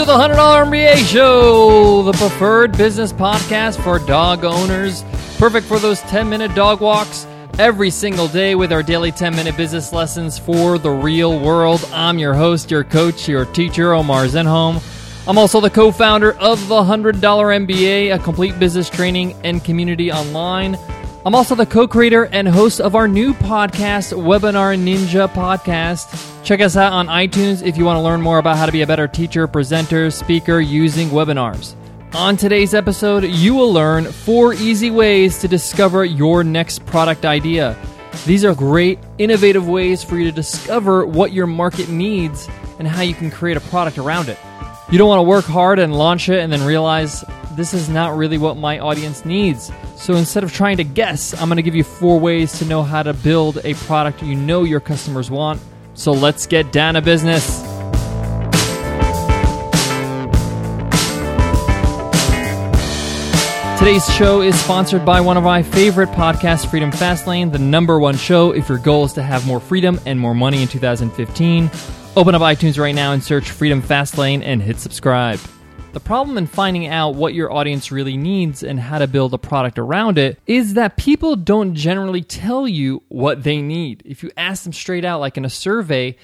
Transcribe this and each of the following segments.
to the $100 MBA Show, the preferred business podcast for dog owners. Perfect for those 10 minute dog walks every single day with our daily 10 minute business lessons for the real world. I'm your host, your coach, your teacher, Omar Zenhom. I'm also the co founder of the $100 MBA, a complete business training and community online. I'm also the co creator and host of our new podcast, Webinar Ninja Podcast. Check us out on iTunes if you want to learn more about how to be a better teacher, presenter, speaker using webinars. On today's episode, you will learn four easy ways to discover your next product idea. These are great, innovative ways for you to discover what your market needs and how you can create a product around it. You don't want to work hard and launch it and then realize this is not really what my audience needs. So instead of trying to guess, I'm going to give you four ways to know how to build a product you know your customers want. So let's get down to business. Today's show is sponsored by one of my favorite podcasts, Freedom Fastlane, the number one show if your goal is to have more freedom and more money in 2015. Open up iTunes right now and search Freedom Fastlane and hit subscribe. The problem in finding out what your audience really needs and how to build a product around it is that people don't generally tell you what they need. If you ask them straight out, like in a survey,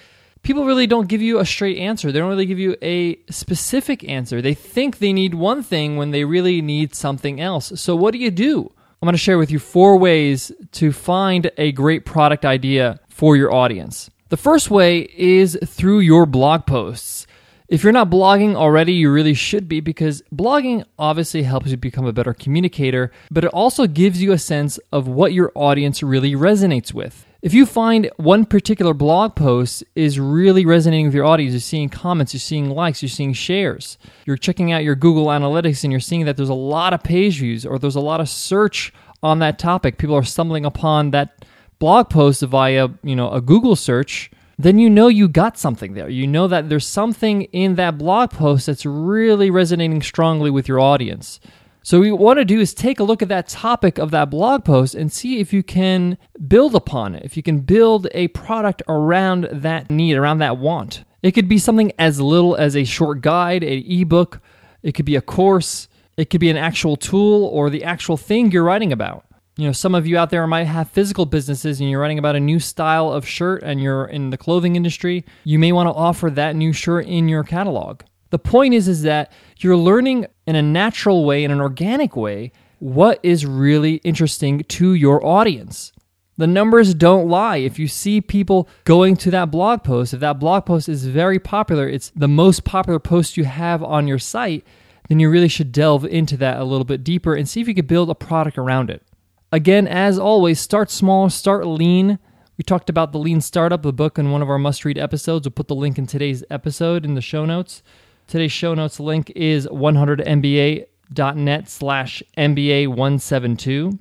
people really don't give you a straight answer. They don't really give you a specific answer. They think they need one thing when they really need something else. So, what do you do? I'm going to share with you four ways to find a great product idea for your audience. The first way is through your blog posts. If you're not blogging already, you really should be because blogging obviously helps you become a better communicator, but it also gives you a sense of what your audience really resonates with. If you find one particular blog post is really resonating with your audience, you're seeing comments, you're seeing likes, you're seeing shares, you're checking out your Google Analytics and you're seeing that there's a lot of page views or there's a lot of search on that topic. People are stumbling upon that blog post via, you know, a Google search then you know you got something there. You know that there's something in that blog post that's really resonating strongly with your audience. So, what you want to do is take a look at that topic of that blog post and see if you can build upon it, if you can build a product around that need, around that want. It could be something as little as a short guide, a ebook, it could be a course, it could be an actual tool or the actual thing you're writing about. You know, some of you out there might have physical businesses and you're writing about a new style of shirt and you're in the clothing industry. You may want to offer that new shirt in your catalog. The point is is that you're learning in a natural way, in an organic way, what is really interesting to your audience. The numbers don't lie. If you see people going to that blog post, if that blog post is very popular, it's the most popular post you have on your site, then you really should delve into that a little bit deeper and see if you could build a product around it. Again, as always, start small, start lean. We talked about the Lean Startup, the book, in one of our must read episodes. We'll put the link in today's episode in the show notes. Today's show notes link is 100mba.net slash MBA172.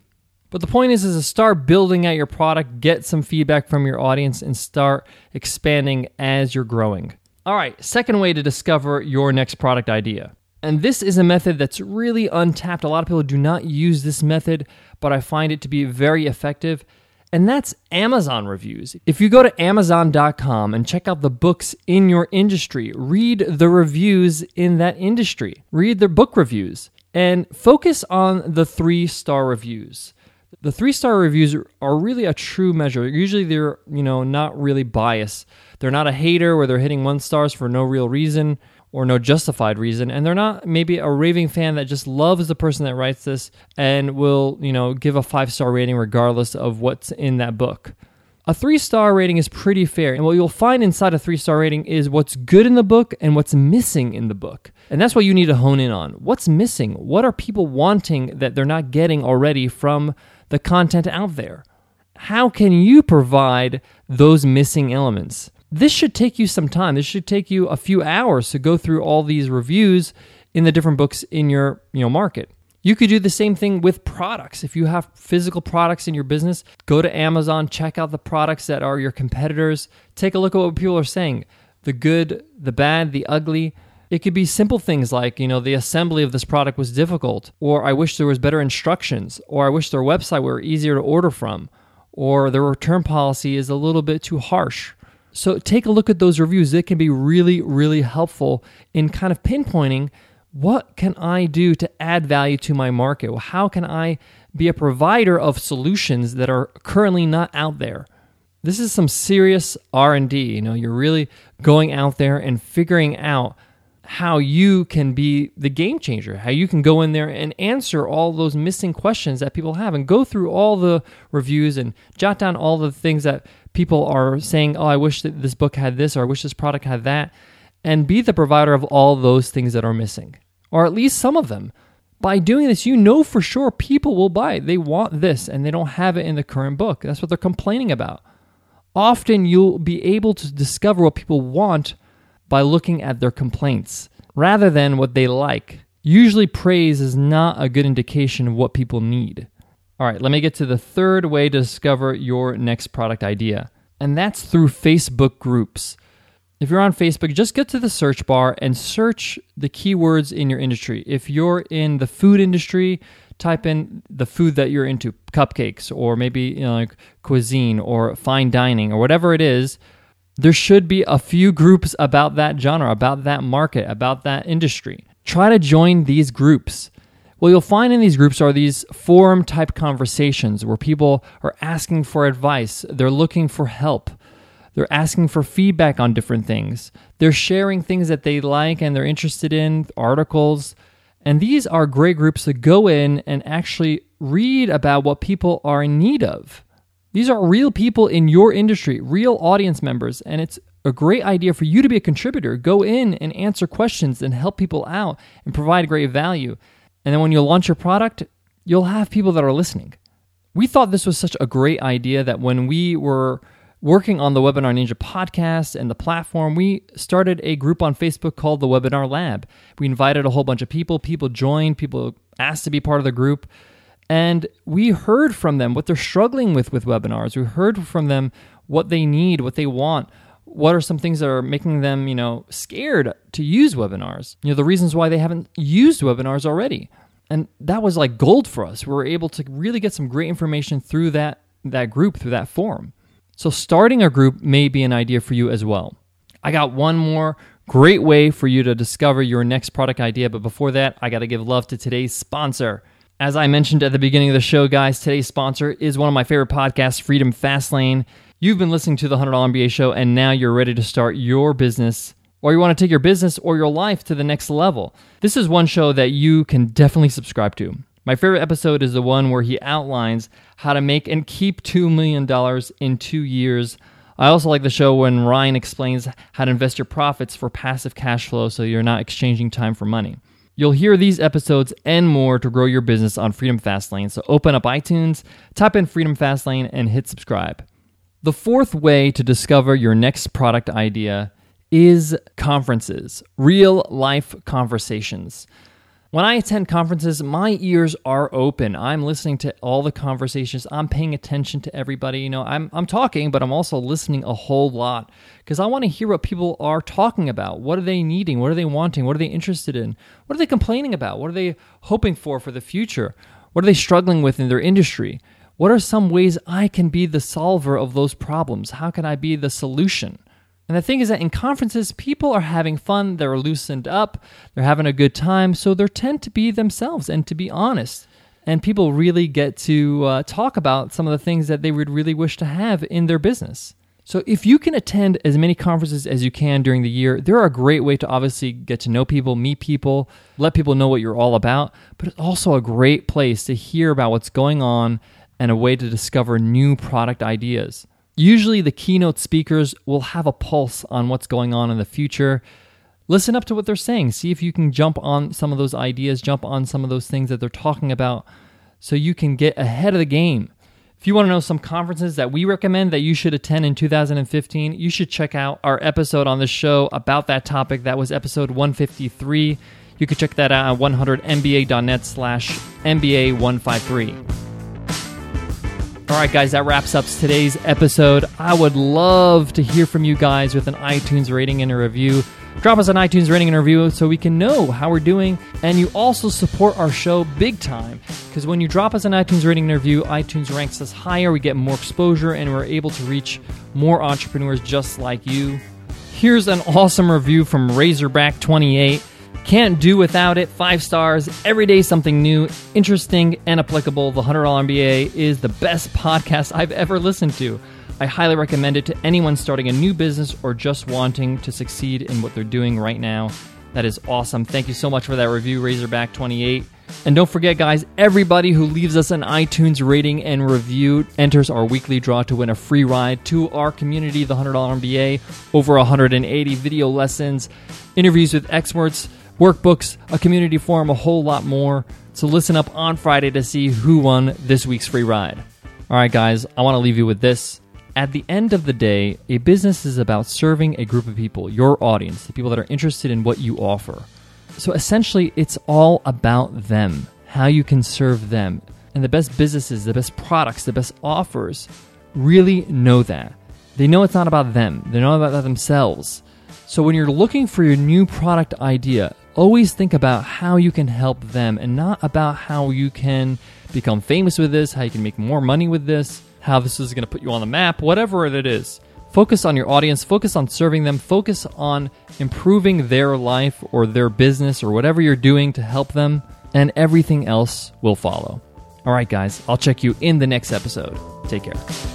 But the point is, is to start building out your product, get some feedback from your audience, and start expanding as you're growing. All right, second way to discover your next product idea. And this is a method that's really untapped. A lot of people do not use this method, but I find it to be very effective. And that's Amazon reviews. If you go to Amazon.com and check out the books in your industry, read the reviews in that industry, read their book reviews, and focus on the three star reviews. The three star reviews are really a true measure. Usually they're, you know, not really biased. They're not a hater where they're hitting one stars for no real reason or no justified reason and they're not maybe a raving fan that just loves the person that writes this and will you know give a five star rating regardless of what's in that book. A three star rating is pretty fair and what you'll find inside a three star rating is what's good in the book and what's missing in the book. And that's what you need to hone in on. What's missing? What are people wanting that they're not getting already from the content out there? How can you provide those missing elements this should take you some time. This should take you a few hours to go through all these reviews in the different books in your you know market. You could do the same thing with products. If you have physical products in your business, go to Amazon, check out the products that are your competitors, take a look at what people are saying the good, the bad, the ugly. It could be simple things like, you know, the assembly of this product was difficult, or I wish there was better instructions, or I wish their website were easier to order from, or their return policy is a little bit too harsh. So take a look at those reviews. It can be really, really helpful in kind of pinpointing what can I do to add value to my market? How can I be a provider of solutions that are currently not out there? This is some serious R&D. You know, you're really going out there and figuring out how you can be the game changer, how you can go in there and answer all those missing questions that people have and go through all the reviews and jot down all the things that people are saying, oh, I wish that this book had this or I wish this product had that, and be the provider of all those things that are missing, or at least some of them. By doing this, you know for sure people will buy it. They want this and they don't have it in the current book. That's what they're complaining about. Often you'll be able to discover what people want by looking at their complaints rather than what they like. Usually, praise is not a good indication of what people need. All right, let me get to the third way to discover your next product idea, and that's through Facebook groups. If you're on Facebook, just get to the search bar and search the keywords in your industry. If you're in the food industry, type in the food that you're into, cupcakes, or maybe you know, like cuisine or fine dining or whatever it is there should be a few groups about that genre, about that market, about that industry. Try to join these groups. What you'll find in these groups are these forum type conversations where people are asking for advice, they're looking for help, they're asking for feedback on different things, they're sharing things that they like and they're interested in, articles. And these are great groups to go in and actually read about what people are in need of. These are real people in your industry, real audience members, and it's a great idea for you to be a contributor. Go in and answer questions and help people out and provide great value. And then when you launch your product, you'll have people that are listening. We thought this was such a great idea that when we were working on the Webinar Ninja podcast and the platform, we started a group on Facebook called the Webinar Lab. We invited a whole bunch of people, people joined, people asked to be part of the group. And we heard from them what they're struggling with with webinars. We heard from them what they need, what they want. What are some things that are making them, you know, scared to use webinars? You know, the reasons why they haven't used webinars already. And that was like gold for us. We were able to really get some great information through that that group, through that forum. So starting a group may be an idea for you as well. I got one more great way for you to discover your next product idea, but before that, I got to give love to today's sponsor. As I mentioned at the beginning of the show, guys, today's sponsor is one of my favorite podcasts, Freedom Fastlane. You've been listening to the $100 MBA show, and now you're ready to start your business, or you want to take your business or your life to the next level. This is one show that you can definitely subscribe to. My favorite episode is the one where he outlines how to make and keep $2 million in two years. I also like the show when Ryan explains how to invest your profits for passive cash flow so you're not exchanging time for money. You'll hear these episodes and more to grow your business on Freedom Fastlane. So open up iTunes, type in Freedom Fastlane, and hit subscribe. The fourth way to discover your next product idea is conferences, real life conversations. When I attend conferences, my ears are open. I'm listening to all the conversations. I'm paying attention to everybody. You know, I'm I'm talking, but I'm also listening a whole lot because I want to hear what people are talking about. What are they needing? What are they wanting? What are they interested in? What are they complaining about? What are they hoping for for the future? What are they struggling with in their industry? What are some ways I can be the solver of those problems? How can I be the solution? And the thing is that in conferences, people are having fun, they're loosened up, they're having a good time, so they tend to be themselves and to be honest. And people really get to uh, talk about some of the things that they would really wish to have in their business. So, if you can attend as many conferences as you can during the year, they're a great way to obviously get to know people, meet people, let people know what you're all about, but it's also a great place to hear about what's going on and a way to discover new product ideas. Usually, the keynote speakers will have a pulse on what's going on in the future. Listen up to what they're saying. See if you can jump on some of those ideas, jump on some of those things that they're talking about so you can get ahead of the game. If you want to know some conferences that we recommend that you should attend in 2015, you should check out our episode on the show about that topic. That was episode 153. You can check that out at 100mba.net slash MBA153. All right, guys, that wraps up today's episode. I would love to hear from you guys with an iTunes rating and a review. Drop us an iTunes rating and review so we can know how we're doing. And you also support our show big time because when you drop us an iTunes rating and review, iTunes ranks us higher, we get more exposure, and we're able to reach more entrepreneurs just like you. Here's an awesome review from Razorback28. Can't do without it. Five stars. Every day something new, interesting, and applicable. The $100 MBA is the best podcast I've ever listened to. I highly recommend it to anyone starting a new business or just wanting to succeed in what they're doing right now. That is awesome. Thank you so much for that review, Razorback28. And don't forget, guys, everybody who leaves us an iTunes rating and review enters our weekly draw to win a free ride to our community, the $100 MBA. Over 180 video lessons, interviews with experts, workbooks, a community forum, a whole lot more. So listen up on Friday to see who won this week's free ride. All right, guys, I want to leave you with this. At the end of the day, a business is about serving a group of people, your audience, the people that are interested in what you offer. So essentially, it's all about them, how you can serve them. And the best businesses, the best products, the best offers really know that. They know it's not about them, they know about themselves. So when you're looking for your new product idea, always think about how you can help them and not about how you can become famous with this, how you can make more money with this, how this is going to put you on the map, whatever it is. Focus on your audience, focus on serving them, focus on improving their life or their business or whatever you're doing to help them, and everything else will follow. All right, guys, I'll check you in the next episode. Take care.